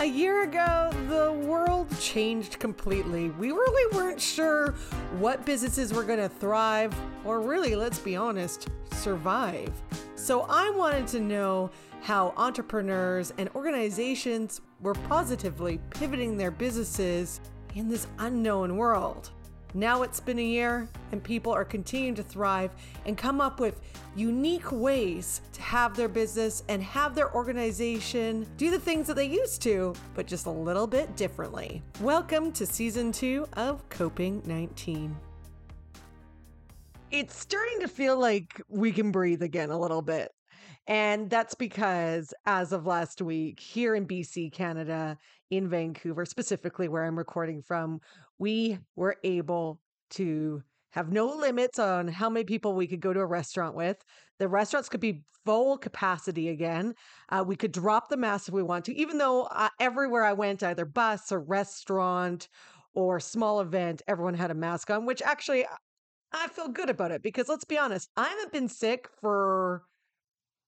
A year ago, the world changed completely. We really weren't sure what businesses were going to thrive, or really, let's be honest, survive. So I wanted to know how entrepreneurs and organizations were positively pivoting their businesses in this unknown world. Now it's been a year, and people are continuing to thrive and come up with unique ways to have their business and have their organization do the things that they used to, but just a little bit differently. Welcome to season two of Coping 19. It's starting to feel like we can breathe again a little bit. And that's because as of last week, here in BC, Canada, in Vancouver, specifically where I'm recording from, we were able to have no limits on how many people we could go to a restaurant with. The restaurants could be full capacity again. Uh, we could drop the mask if we want to, even though uh, everywhere I went, either bus or restaurant or small event, everyone had a mask on, which actually I feel good about it because let's be honest, I haven't been sick for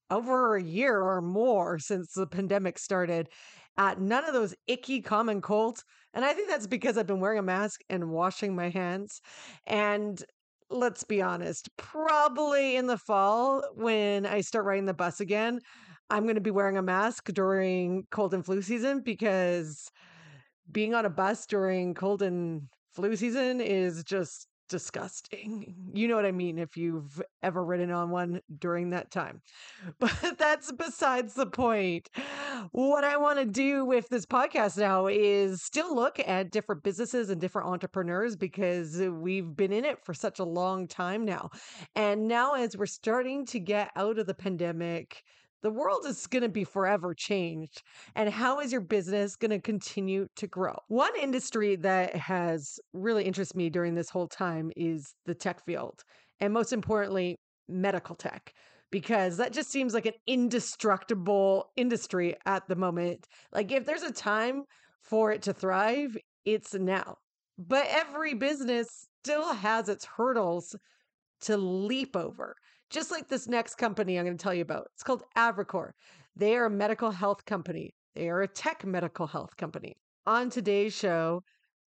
over a year or more since the pandemic started. Uh, none of those icky common colds. And I think that's because I've been wearing a mask and washing my hands. And let's be honest, probably in the fall when I start riding the bus again, I'm going to be wearing a mask during cold and flu season because being on a bus during cold and flu season is just disgusting. You know what I mean if you've ever ridden on one during that time. But that's besides the point. What I want to do with this podcast now is still look at different businesses and different entrepreneurs because we've been in it for such a long time now. And now, as we're starting to get out of the pandemic, the world is going to be forever changed. And how is your business going to continue to grow? One industry that has really interested me during this whole time is the tech field. And most importantly, medical tech because that just seems like an indestructible industry at the moment. Like, if there's a time for it to thrive, it's now. But every business still has its hurdles to leap over just like this next company I'm going to tell you about. It's called Avricore. They are a medical health company, they are a tech medical health company. On today's show,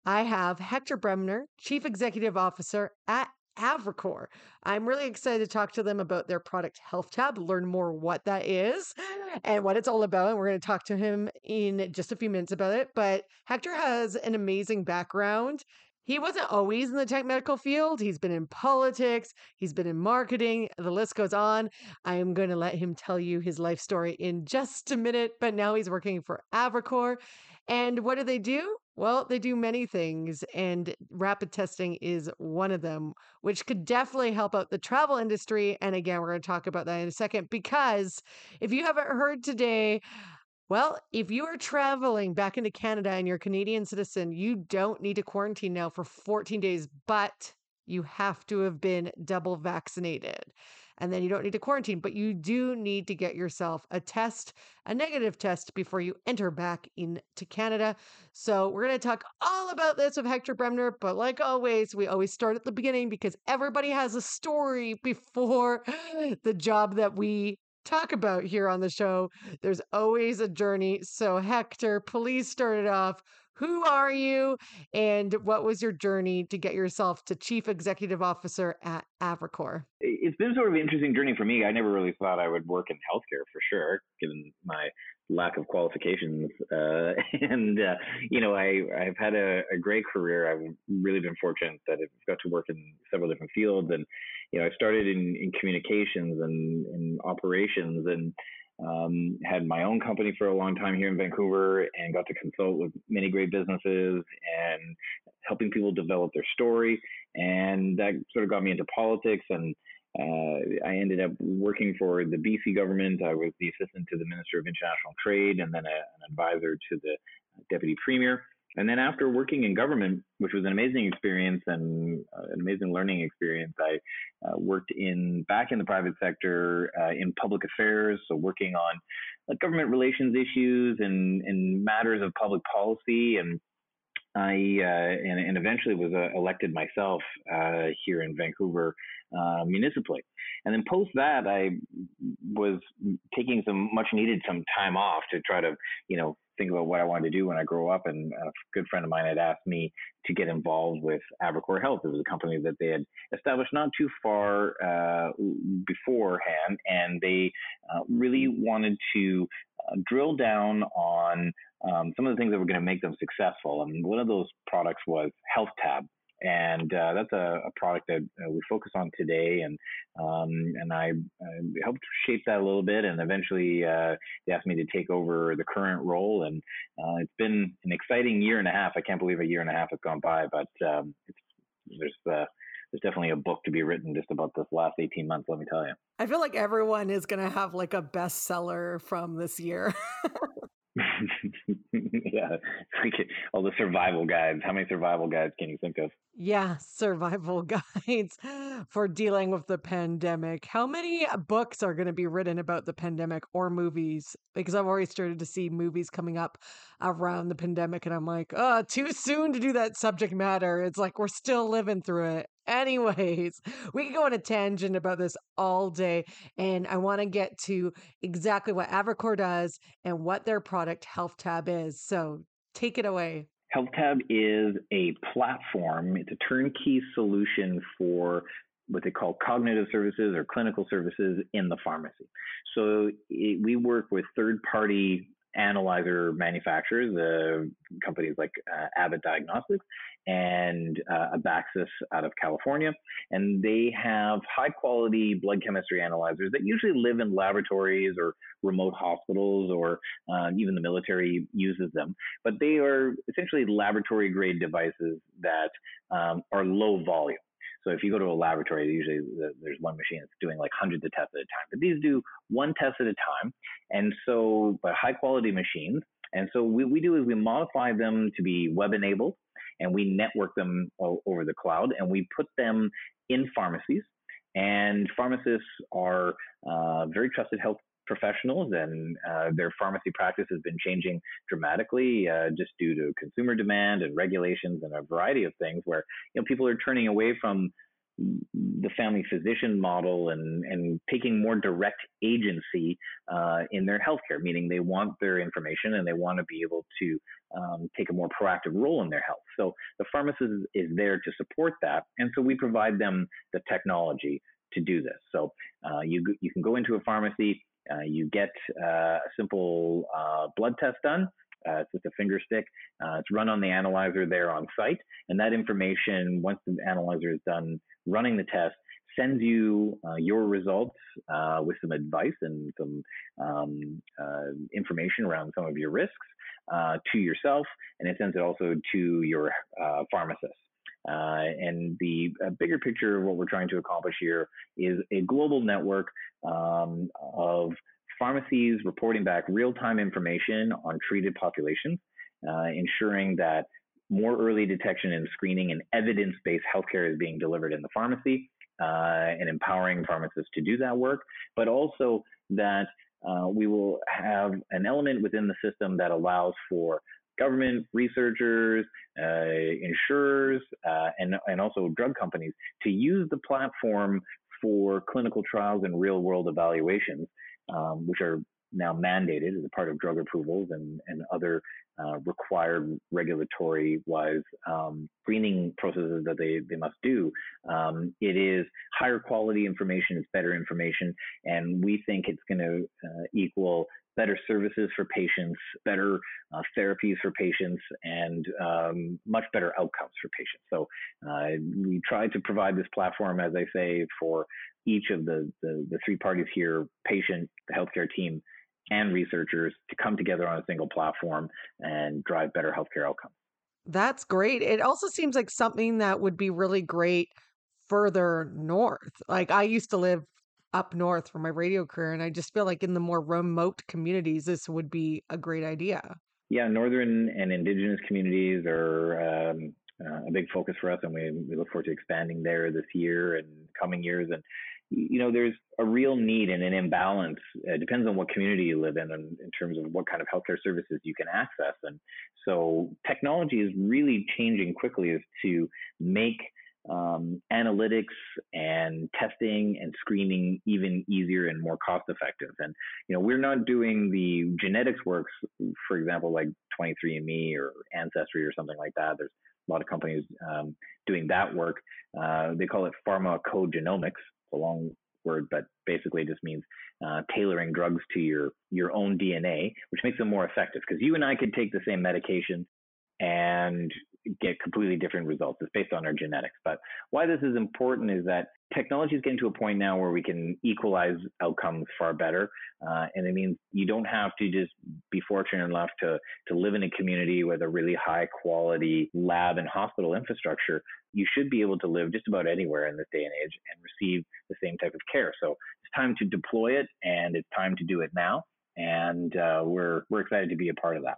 I have Hector Bremner, Chief Executive Officer at Avricore. I'm really excited to talk to them about their product Health Tab, learn more what that is and what it's all about. And we're going to talk to him in just a few minutes about it. But Hector has an amazing background he wasn't always in the tech medical field. He's been in politics, he's been in marketing, the list goes on. I am going to let him tell you his life story in just a minute, but now he's working for Avricore. And what do they do? Well, they do many things, and rapid testing is one of them, which could definitely help out the travel industry. And again, we're going to talk about that in a second because if you haven't heard today, well, if you are traveling back into Canada and you're a Canadian citizen, you don't need to quarantine now for 14 days, but you have to have been double vaccinated. And then you don't need to quarantine, but you do need to get yourself a test, a negative test, before you enter back into Canada. So, we're going to talk all about this with Hector Bremner. But like always, we always start at the beginning because everybody has a story before the job that we talk about here on the show. There's always a journey. So, Hector, please start it off. Who are you, and what was your journey to get yourself to Chief Executive Officer at Avricore? It's been sort of an interesting journey for me. I never really thought I would work in healthcare for sure, given my lack of qualifications. Uh, and uh, you know, I I've had a, a, great career. I've really been fortunate that I've got to work in several different fields. And you know, I started in, in communications and in operations, and um, had my own company for a long time here in Vancouver, and got to consult with many great businesses and helping people develop their story. And that sort of got me into politics and uh, I ended up working for the BC government. I was the assistant to the Minister of International Trade and then a, an advisor to the Deputy Premier. And then after working in government, which was an amazing experience and uh, an amazing learning experience, I uh, worked in back in the private sector uh, in public affairs, so working on government relations issues and, and matters of public policy and I uh, and, and, eventually was uh, elected myself uh, here in Vancouver municipally. And then post that, I was taking some much needed some time off to try to, you know, think about what I wanted to do when I grow up. And a good friend of mine had asked me to get involved with Avricore Health. It was a company that they had established not too far uh, beforehand, and they uh, really wanted to uh, drill down on um, some of the things that were going to make them successful. And one of those products was Health Tab and uh, that's a, a, product that uh, we focus on today. And um, and I, I, helped shape that a little bit, and eventually uh, they asked me to take over the current role. And uh, it's been an exciting year and a half. I can't believe a year and a half has gone by, but um, there's uh, there's definitely a book to be written just about this last 18 months let me tell you i feel like everyone is going to have like a bestseller from this year yeah, all the survival guides. How many survival guides can you think of? Yeah, survival guides for dealing with the pandemic. How many books are going to be written about the pandemic or movies? Because I've already started to see movies coming up around the pandemic, and I'm like, oh, too soon to do that subject matter. It's like we're still living through it. Anyways, we can go on a tangent about this all day, and I want to get to exactly what Avricore does and what their product Health Tab is. So take it away. Health Tab is a platform. It's a turnkey solution for what they call cognitive services or clinical services in the pharmacy. So it, we work with third party analyzer manufacturers, uh, companies like uh, Abbott Diagnostics and uh, Abaxis out of California. And they have high quality blood chemistry analyzers that usually live in laboratories or remote hospitals or uh, even the military uses them. But they are essentially laboratory grade devices that um, are low volume. So if you go to a laboratory, usually there's one machine that's doing like hundreds of tests at a time, but these do one test at a time. And so, but high quality machines. And so what we do is we modify them to be web enabled and we network them over the cloud and we put them in pharmacies. And pharmacists are uh, very trusted health professionals, and uh, their pharmacy practice has been changing dramatically uh, just due to consumer demand and regulations and a variety of things. Where you know people are turning away from the family physician model and, and taking more direct agency uh, in their healthcare, meaning they want their information and they want to be able to um, take a more proactive role in their health. So the pharmacist is there to support that, and so we provide them the technology to do this. So uh, you you can go into a pharmacy, uh, you get uh, a simple uh, blood test done. Uh, it's just a finger stick. Uh, it's run on the analyzer there on site, and that information, once the analyzer is done running the test, sends you uh, your results with some advice and some um, information around some of your risks to yourself, and it sends it also to your pharmacist. Uh, and the uh, bigger picture of what we're trying to accomplish here is a global network um, of pharmacies reporting back real-time information on treated populations, uh, ensuring that more early detection and screening and evidence-based healthcare is being delivered in the pharmacy, uh, and empowering pharmacists to do that work, but also that uh, we will have an element within the system that allows for government, researchers, uh, insurers, uh, and, and also drug companies to use the platform for clinical trials and real world evaluations, um, which are now mandated as a part of drug approvals and, and other uh, required regulatory wise um, screening processes that they, they must do. Um, it is higher quality information, it's better information, and we think it's going to uh, equal better services for patients, better uh, therapies for patients, and um, much better outcomes for patients. So uh, we try to provide this platform, as I say, for each of the, the, the three parties here, patient, the healthcare team, and researchers to come together on a single platform and drive better healthcare outcomes. That's great. It also seems like something that would be really great further north. Like I used to live up north for my radio career. And I just feel like in the more remote communities, this would be a great idea. Yeah, northern and indigenous communities are um, uh, a big focus for us, and we, we look forward to expanding there this year and coming years. And you know, there's a real need and an imbalance. It depends on what community you live in, and in terms of what kind of healthcare services you can access. And so, technology is really changing quickly to make um, analytics and testing and screening even easier and more cost effective. And you know, we're not doing the genetics works, for example, like 23andMe or Ancestry or something like that. There's a lot of companies um, doing that work. Uh, they call it pharmacogenomics. A long word, but basically it just means uh, tailoring drugs to your your own DNA, which makes them more effective. Because you and I could take the same medication and get completely different results. It's based on our genetics. But why this is important is that technology is getting to a point now where we can equalize outcomes far better. Uh, and it means you don't have to just be fortunate enough to, to live in a community with a really high quality lab and hospital infrastructure. You should be able to live just about anywhere in this day and age and receive the same type of care. So it's time to deploy it and it's time to do it now. And uh, we're, we're excited to be a part of that.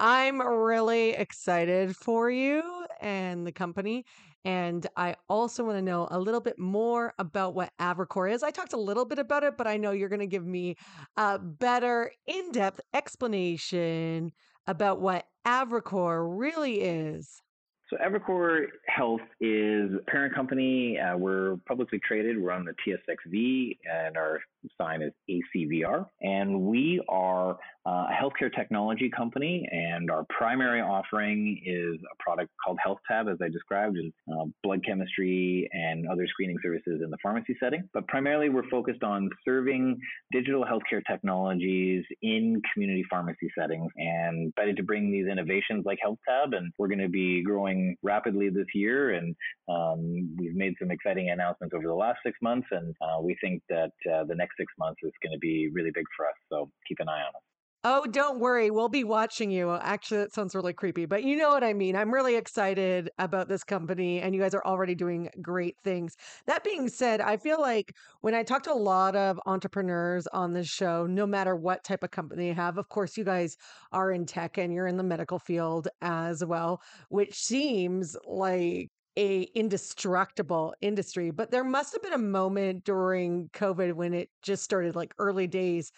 I'm really excited for you and the company. And I also want to know a little bit more about what Avricore is. I talked a little bit about it, but I know you're going to give me a better, in depth explanation about what Avricore really is. So Avricore Health is a parent company. Uh, we're publicly traded. We're on the TSXV, and our sign is ACVR. And we are uh, a healthcare technology company, and our primary offering is a product called HealthTab, as I described, is uh, blood chemistry and other screening services in the pharmacy setting. But primarily, we're focused on serving digital healthcare technologies in community pharmacy settings, and excited to bring these innovations like HealthTab. And we're going to be growing rapidly this year, and um, we've made some exciting announcements over the last six months, and uh, we think that uh, the next six months is going to be really big for us. So keep an eye on us. Oh, don't worry. We'll be watching you. Uh, actually, that sounds really creepy, but you know what I mean. I'm really excited about this company, and you guys are already doing great things. That being said, I feel like when I talk to a lot of entrepreneurs on this show, no matter what type of company they have, of course, you guys are in tech and you're in the medical field as well, which seems like a indestructible industry but there must have been a moment during covid when it just started like early days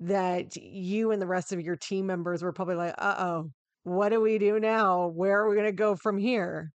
that you and the rest of your team members were probably like, uh oh, what do we do now? Where are we going to go from here?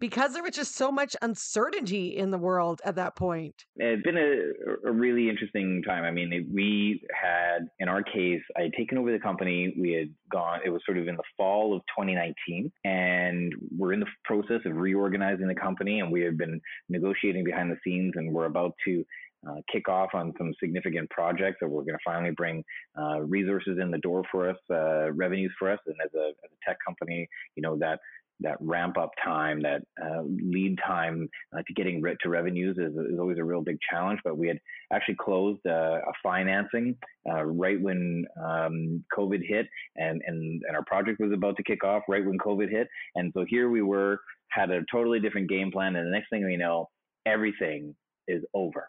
Because there was just so much uncertainty in the world at that point. It's been a, a really interesting time. I mean, we had, in our case, I had taken over the company. We had gone, it was sort of in the fall of 2019, and we're in the process of reorganizing the company, and we have been negotiating behind the scenes, and we're about to uh, kick off on some significant projects that we're going to finally bring uh, resources in the door for us, uh, revenues for us. And as a, as a tech company, you know, that that ramp up time, that uh, lead time uh, to getting re- to revenues is, is, always a real big challenge. But we had actually closed uh, a financing right when um, COVID hit, and, and and our project was about to kick off right when COVID hit. And so here we were, had a totally different game plan, and the next thing we know, everything is over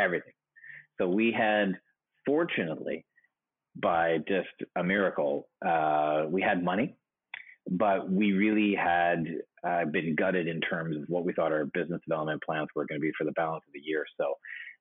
everything. So we had, fortunately, by just a miracle, uh, we had money, but we really had uh, been gutted in terms of what we thought our business development plans were going to be for the balance of the year. So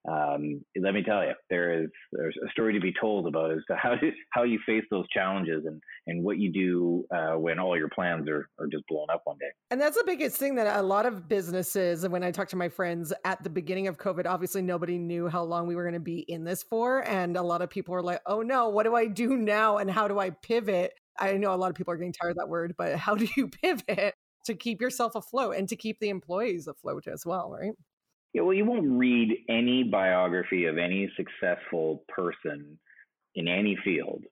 um, let me tell you, there is there's a story to be told about as to how to, how you face those challenges and and what you do uh, when all your plans are are just blown up one day. And that's the biggest thing that a lot of businesses, and when I talk to my friends at the beginning of COVID, obviously nobody knew how long we were going to be in this for, and a lot of people were like, "Oh no, what do I do now? And how do I pivot?" I know a lot of people are getting tired of that word, but how do you pivot to keep yourself afloat and to keep the employees afloat as well, right? Yeah, well, you won't read any biography of any successful person in any field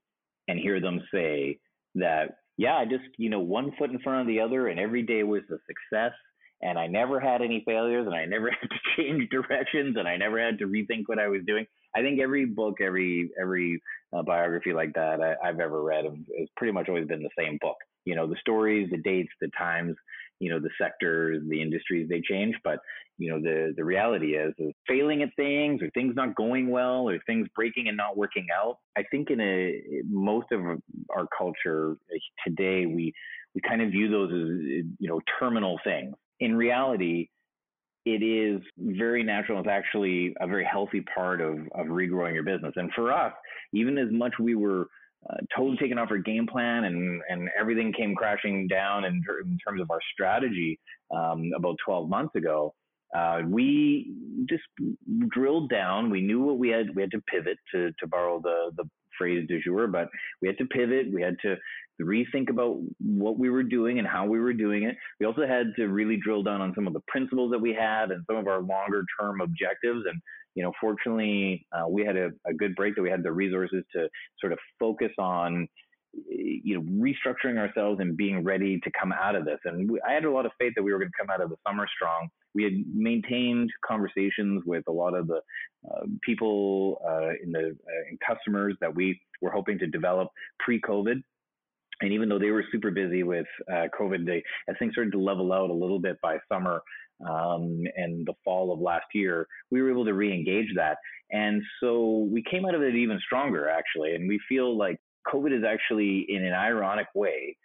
and hear them say that, yeah, I just, you know, one foot in front of the other and every day was a success and I never had any failures and I never had to change directions and I never had to rethink what I was doing. I think every book, every every uh, biography like that I, have ever read has pretty much always been the same book. You know, the stories, the dates, the times, you know the sectors the industries they change but you know the the reality is is failing at things or things not going well or things breaking and not working out i think in a most of our culture today we we kind of view those as you know terminal things in reality it is very natural. It's actually a very healthy part of, of regrowing your business. And for us, even as much we were uh, totally taken off our game plan and and everything came crashing down in, ter- in terms of our strategy. um, about 12 months ago, uh, we just drilled down. We knew what we had. We had to pivot to to borrow the the phrase du jour, but we had to pivot. We had to rethink about what we were doing and how we were doing it. We also had to really drill down on some of the principles that we had and some of our longer term objectives. And you know, fortunately, uh, we had a, a good break that we had the resources to sort of focus on you know, restructuring ourselves and being ready to come out of this. And we, I had a lot of faith that we were going to come out of the summer strong. We had maintained conversations with a lot of the uh, people uh, in the uh, customers that we were hoping to develop pre-COVID. And even though they were super busy with uh, COVID, they, as things started to level out a little bit by summer um, and the fall of last year, we were able to re-engage that. And so we came out of it even stronger, actually. And we feel like COVID is actually, in an ironic way,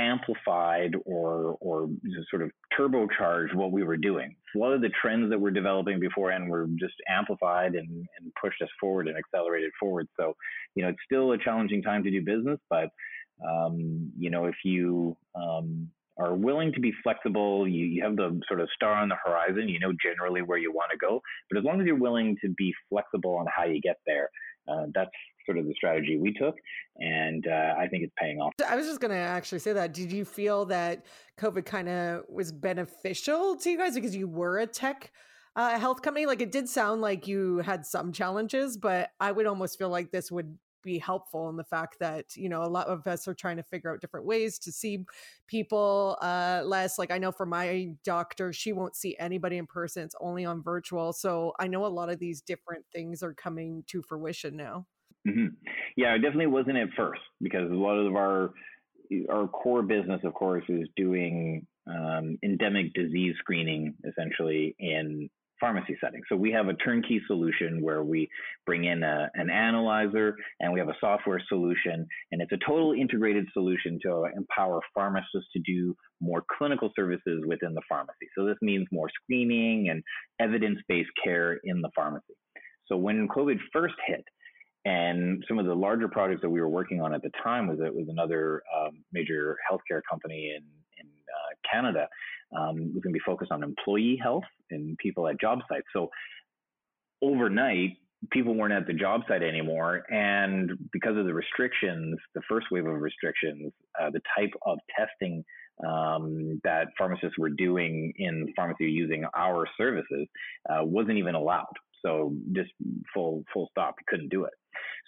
amplified or or sort of turbocharged what we were doing. A lot of the trends that were developing beforehand were just amplified and, and pushed us forward and accelerated forward. So, you know, it's still a challenging time to do business, but um, you know, if you um, are willing to be flexible, you, you have the sort of star on the horizon, you know generally where you want to go. But as long as you're willing to be flexible on how you get there, uh, that's sort of the strategy we took, and uh, I think it's paying off. I was just going to actually say that. Did you feel that COVID kind of was beneficial to you guys because you were a tech? Uh, health company like it did sound like you had some challenges but i would almost feel like this would be helpful in the fact that you know a lot of us are trying to figure out different ways to see people uh less like i know for my doctor she won't see anybody in person it's only on virtual so i know a lot of these different things are coming to fruition now Mm-hmm. Yeah, it definitely wasn't at first because a lot of our our core business, of course, is doing um, endemic disease screening essentially in pharmacy setting. So we have a turnkey solution where we bring in a, an analyzer and we have a software solution, and it's a total integrated solution to empower pharmacists to do more clinical services within the pharmacy. So this means more screening and evidence-based care in the pharmacy. So when COVID first hit, and some of the larger projects that we were working on at the time was it was another um, major healthcare company in in uh, Canada um, going to be focused on employee health and people at job sites. So overnight, people weren't at the job site anymore, and because of the restrictions, the first wave of restrictions, uh, the type of testing um, that pharmacists were doing in pharmacy using our services uh, wasn't even allowed. So just full full stop, you couldn't do it.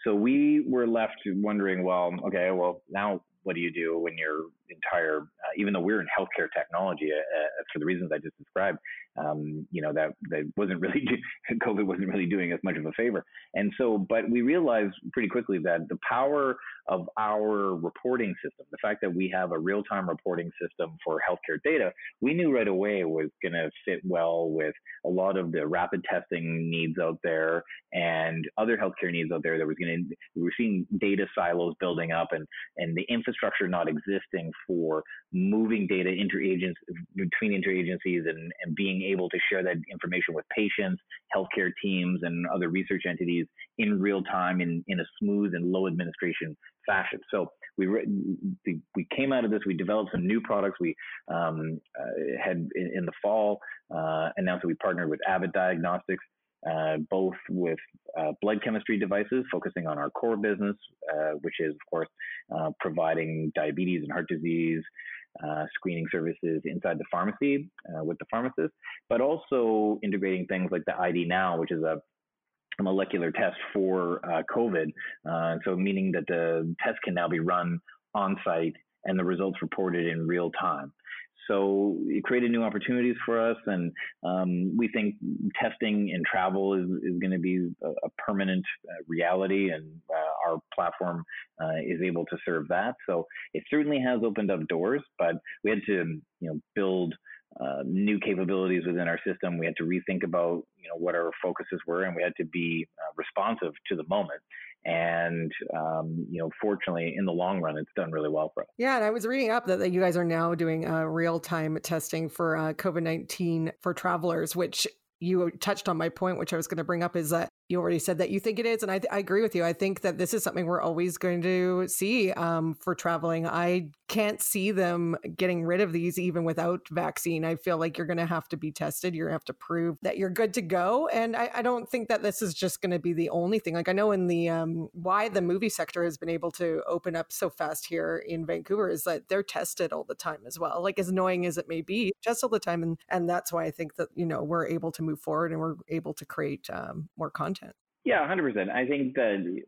So we were left wondering, well, okay, well now what do you do when your entire, uh, even though we're in healthcare technology, uh, uh, for the reasons I just described, um, you know that that wasn't really COVID wasn't really doing us much of a favor. And so, but we realized pretty quickly that the power of our reporting system, the fact that we have a real-time reporting system for healthcare data, we knew right away was going to fit well with a lot of the rapid testing needs out there and other healthcare needs out there. That was going to we were seeing data silos building up and and the infrastructure not existing for moving data agents between interagencies and, and being able to share that information with patients, healthcare teams, and other research entities in real time in, in a smooth and low administration fashion. So we we came out of this. We developed some new products. We um, uh, had in, in, the fall uh, announced that we partnered with Abbott Diagnostics. Uh, both with uh, blood chemistry devices, focusing on our core business, uh, which is, of course, uh, providing diabetes and heart disease uh, screening services inside the pharmacy uh, with the pharmacist, but also integrating things like the ID Now, which is a molecular test for COVID. So meaning that the test can now be run on site and the results reported in real time. So it created new opportunities for us, and um, we think testing and travel is, is going to be a, a permanent uh, reality, and uh, our platform uh, is able to serve that. So it certainly has opened up doors, but we had to, you know, build uh, new capabilities within our system. We had to rethink about you know what our focuses were, and we had to be uh, responsive to the moment. And um, you know, fortunately, in the long run, it's done really well for us. Yeah, and I was reading up that, that you guys are now doing uh, real time testing for uh, COVID nineteen for travelers, which you touched on my point, which I was going to bring up, is that you already said that you think it is and I, I, agree with you. I think that this is something we're always going to see um, for traveling. I can't see them getting rid of these even without vaccine. I feel like you're going to have to be tested. You're going to have to prove that you're good to go and i, I don't think that this is just going to be the only thing. Like i know in the um, why the movie sector has been able to open up so fast here in vancouver is that they're tested all the time as well. Like as annoying as it may be just all the time and and that's why i think that you know we're able to move forward and we're able to create um, more content Yeah, 100%. I think that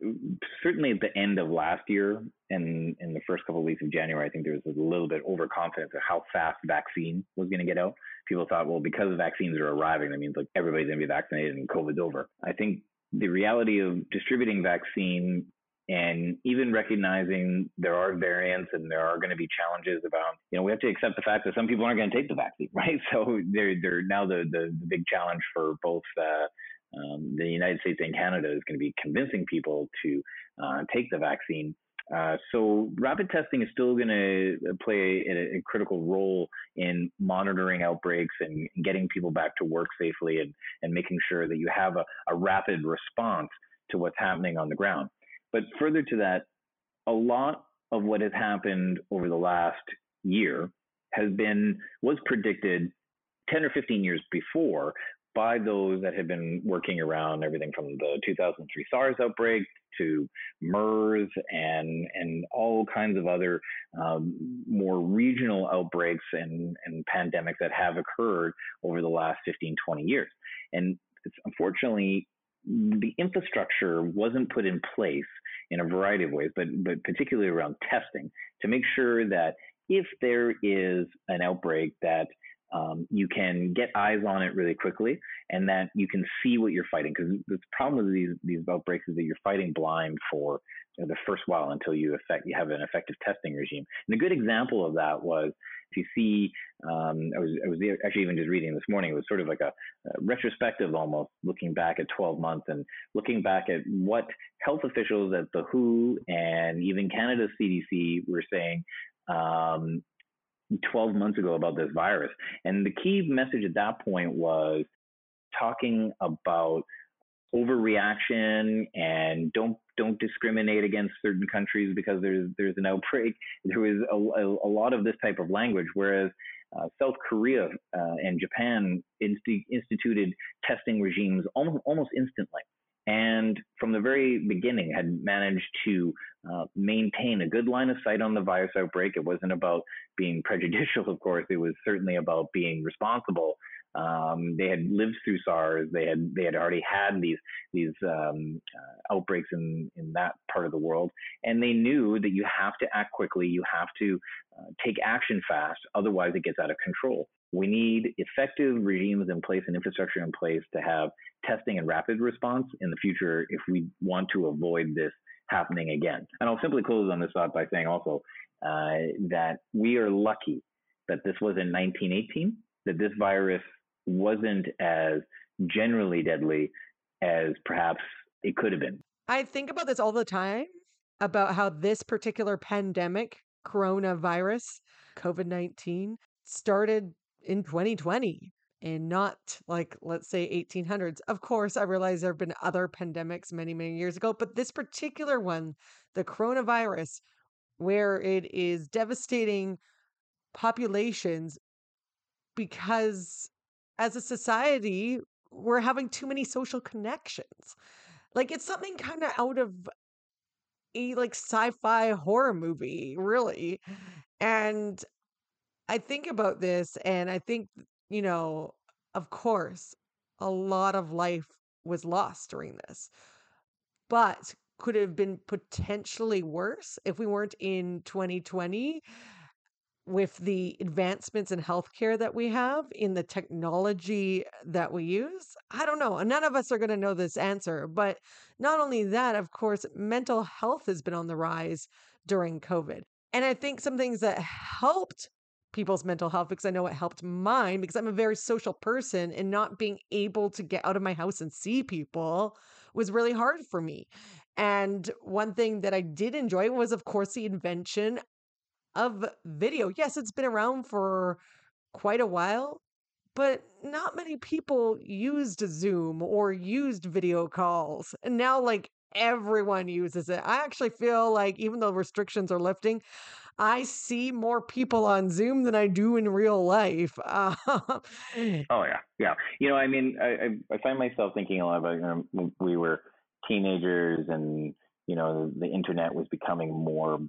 certainly at the end of last year and in the first couple of weeks of January, I think there was a little bit overconfidence of how fast the vaccine was going to get out. People thought, well, because the vaccines are arriving, that means like everybody's going to be vaccinated and COVID's over. I think the reality of distributing vaccine and even recognizing there are variants and there are going to be challenges about, you know, we have to accept the fact that some people aren't going to take the vaccine, right? So they're, they're now the, the, the big challenge for both uh, um, the United States and Canada is going to be convincing people to uh, take the vaccine. Uh, so rapid testing is still going to play a, a, critical role in monitoring outbreaks and getting people back to work safely and, and making sure that you have a, a rapid response to what's happening on the ground. But further to that, a lot of what has happened over the last year has been was predicted 10 or 15 years before by those that have been working around everything from the 2003 SARS outbreak to MERS and and all kinds of other um, more regional outbreaks and, and pandemics that have occurred over the last 15, 20 years. And unfortunately, the infrastructure wasn't put in place in a variety of ways, but but particularly around testing to make sure that if there is an outbreak that um, you can get eyes on it really quickly and that you can see what you're fighting. Because the problem with these, these outbreaks is that you're fighting blind for you know, the first while until you effect, you have an effective testing regime. And a good example of that was if you see, um, I was, I was actually even just reading this morning, it was sort of like a, a retrospective almost looking back at 12 months and looking back at what health officials at the WHO and even Canada's CDC were saying um, 12 months ago about this virus. And the key message at that point was talking about overreaction and don't don't discriminate against certain countries because there's there's an outbreak. There was a, a, a lot of this type of language, whereas uh, South Korea uh, and Japan insti- instituted testing regimes almost almost instantly and from the very beginning had managed to uh, maintain a good line of sight on the virus outbreak. It wasn't about being prejudicial, of course. It was certainly about being responsible. Um, they had lived through SARS. They had they had already had these these um, uh, outbreaks in in that part of the world, and they knew that you have to act quickly. You have to uh, take action fast, otherwise it gets out of control. We need effective regimes in place and infrastructure in place to have testing and rapid response in the future if we want to avoid this happening again. And I'll simply close on this thought by saying also uh, that we are lucky that this was in 1918, that this virus wasn't as generally deadly as perhaps it could have been. I think about this all the time about how this particular pandemic, coronavirus, COVID 19, started in 2020 and not like let's say 1800s of course i realize there have been other pandemics many many years ago but this particular one the coronavirus where it is devastating populations because as a society we're having too many social connections. Like it's something kind of out of a like sci-fi horror movie really. And I think about this and I think, you know, of course, a lot of life was lost during this, but could have been potentially worse if we weren't in 2020 with the advancements in healthcare that we have, in the technology that we use? I don't know. None of us are going to know this answer. But not only that, of course, mental health has been on the rise during COVID. And I think some things that helped people's mental health because I know it helped mine because I'm a very social person and not being able to get out of my house and see people was really hard for me. And one thing that I did enjoy was, of course, the invention of video. Yes, it's been around for quite a while, but not many people used Zoom or used video calls. And now, like, everyone uses it. I actually feel like even though restrictions are lifting, I see more people on Zoom than I do in real life. Uh, Oh yeah, yeah. You know, I mean, I I, find myself thinking a lot about you know we were teenagers and you know the internet was becoming more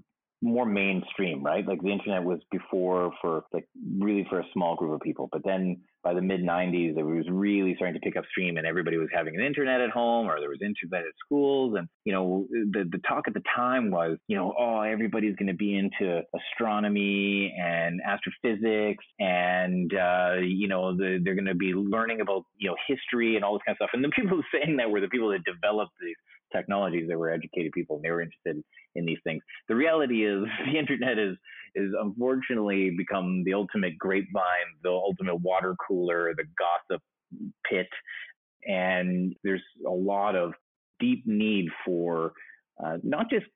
more mainstream, right? Like the internet was before for like really for a small group of people, but then by the mid 90s, it was really starting to pick up steam, and everybody was having an internet at home, or there was internet at schools, and you know the the talk at the time was, you know, oh everybody's going to be into astronomy and astrophysics, and uh, you know the, they're going to be learning about you know history and all this kind of stuff, and the people saying that were the people that developed these technologies that were educated people and they were interested in these things. The reality is the internet is is unfortunately become the ultimate grapevine, the ultimate water cooler, the gossip pit, and there's a lot of deep need for uh, not just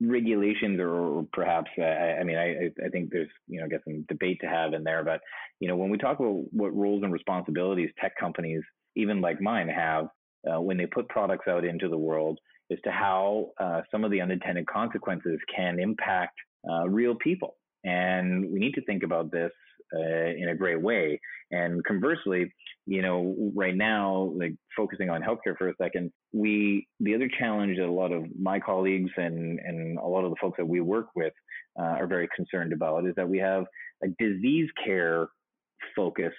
regulations or, perhaps uh, I mean I, I think there's you know I guess some debate to have in there but you know when we talk about what roles and responsibilities tech companies even like mine have uh, when they put products out into the world as to how uh, some of the unintended consequences can impact uh, real people. And we need to think about this uh, in a great way. And conversely, you know, right now, like focusing on healthcare for a second, we the other challenge that a lot of my colleagues and and a lot of the folks that we work with uh, are very concerned about is that we have a disease care focus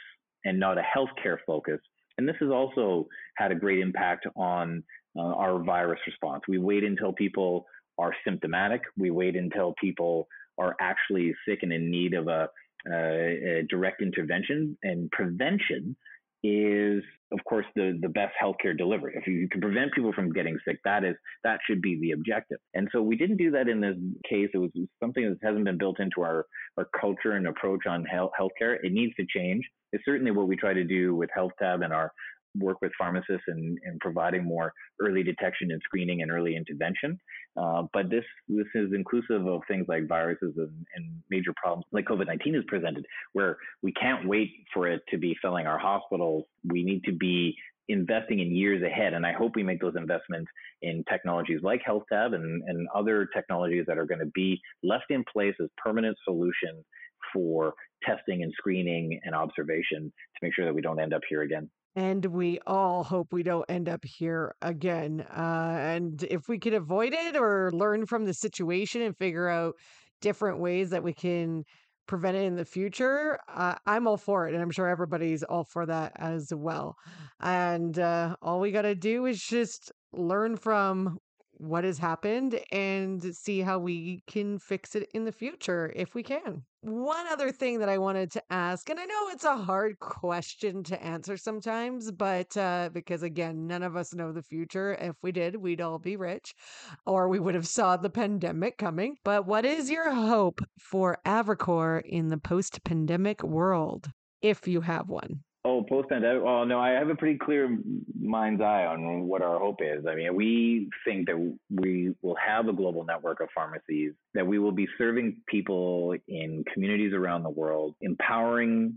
and not a healthcare focus and this has also had a great impact on uh, our virus response. We wait until people are symptomatic. We wait until people are actually sick and in need of a, a direct intervention. And prevention is, of course, the, the best healthcare delivery. If you can prevent people from getting sick, that is that should be the objective. And so we didn't do that in this case. It was something that hasn't been built into our, our culture and approach on health, healthcare. It needs to change. It's certainly what we try to do with HealthTab and our work with pharmacists and, and providing more early detection and screening and early intervention. Uh, but this this is inclusive of things like viruses and, and major problems like COVID-19 is presented, where we can't wait for it to be filling our hospitals. We need to be investing in years ahead. And I hope we make those investments in technologies like HealthTab and, and other technologies that are going to be left in place as permanent solutions for testing and screening and observation to make sure that we don't end up here again. And we all hope we don't end up here again. Uh, and if we could avoid it or learn from the situation and figure out different ways that we can prevent it in the future, uh, I'm all for it. And I'm sure everybody's all for that as well. And uh, all we got to do is just learn from what has happened and see how we can fix it in the future if we can. One other thing that I wanted to ask, and I know it's a hard question to answer sometimes, but uh, because again, none of us know the future. If we did, we'd all be rich, or we would have saw the pandemic coming. But what is your hope for Avricore in the post-pandemic world, if you have one? Oh, post pandemic. Well, no, I have a pretty clear mind's eye on what our hope is. I mean, we think that we will have a global network of pharmacies, that we will be serving people in communities around the world, empowering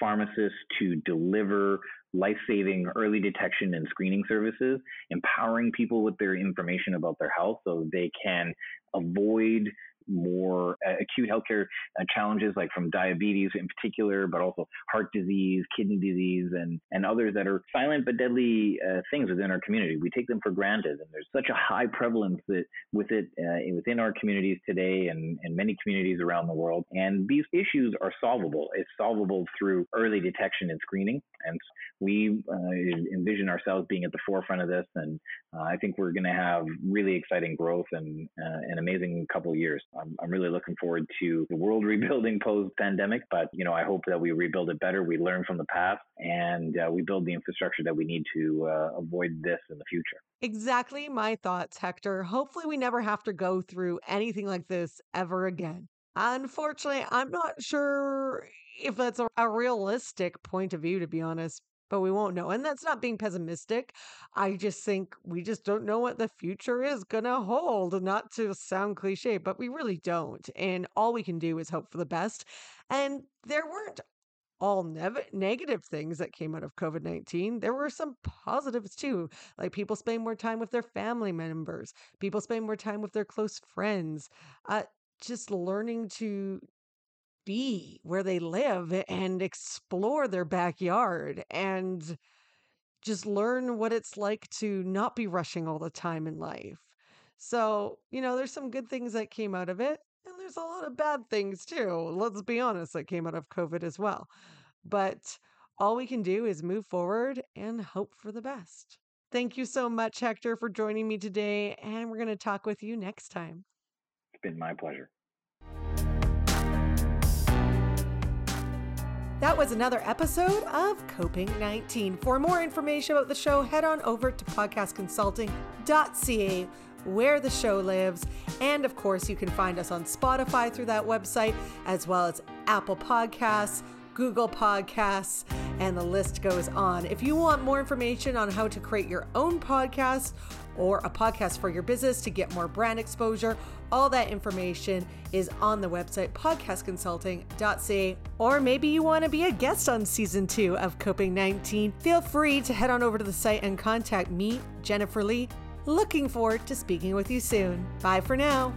pharmacists to deliver life saving early detection and screening services, empowering people with their information about their health so they can avoid more uh, acute healthcare uh, challenges, like from diabetes in particular, but also heart disease, kidney disease, and, and others that are silent but deadly uh, things within our community. We take them for granted, and there's such a high prevalence that with it uh, within our communities today and, and many communities around the world. And these issues are solvable. It's solvable through early detection and screening. And we uh, envision ourselves being at the forefront of this, and uh, I think we're going to have really exciting growth and an amazing couple of years. I'm, I'm really looking forward to the world rebuilding post pandemic, but you know, I hope that we rebuild it better. We learn from the past and uh, we build the infrastructure that we need to uh, avoid this in the future. Exactly my thoughts, Hector. Hopefully, we never have to go through anything like this ever again. Unfortunately, I'm not sure if that's a, a realistic point of view, to be honest but we won't know. And that's not being pessimistic. I just think we just don't know what the future is going to hold. Not to sound cliche, but we really don't. And all we can do is hope for the best. And there weren't all negative things that came out of COVID 19. There were some positives too, like people spending more time with their family members, people spending more time with their close friends, uh, just learning to be where they live and explore their backyard and just learn what it's like to not be rushing all the time in life. So, you know, there's some good things that came out of it, and there's a lot of bad things too. Let's be honest, that came out of COVID as well. But all we can do is move forward and hope for the best. Thank you so much, Hector, for joining me today, and we're going to talk with you next time. It's been my pleasure. That was another episode of Coping 19. For more information about the show, head on over to podcastconsulting.ca where the show lives. And of course, you can find us on Spotify through that website, as well as Apple Podcasts, Google Podcasts, and the list goes on. If you want more information on how to create your own podcast or a podcast for your business to get more brand exposure, all that information is on the website podcastconsulting.ca. Or maybe you want to be a guest on season two of Coping 19. Feel free to head on over to the site and contact me, Jennifer Lee. Looking forward to speaking with you soon. Bye for now.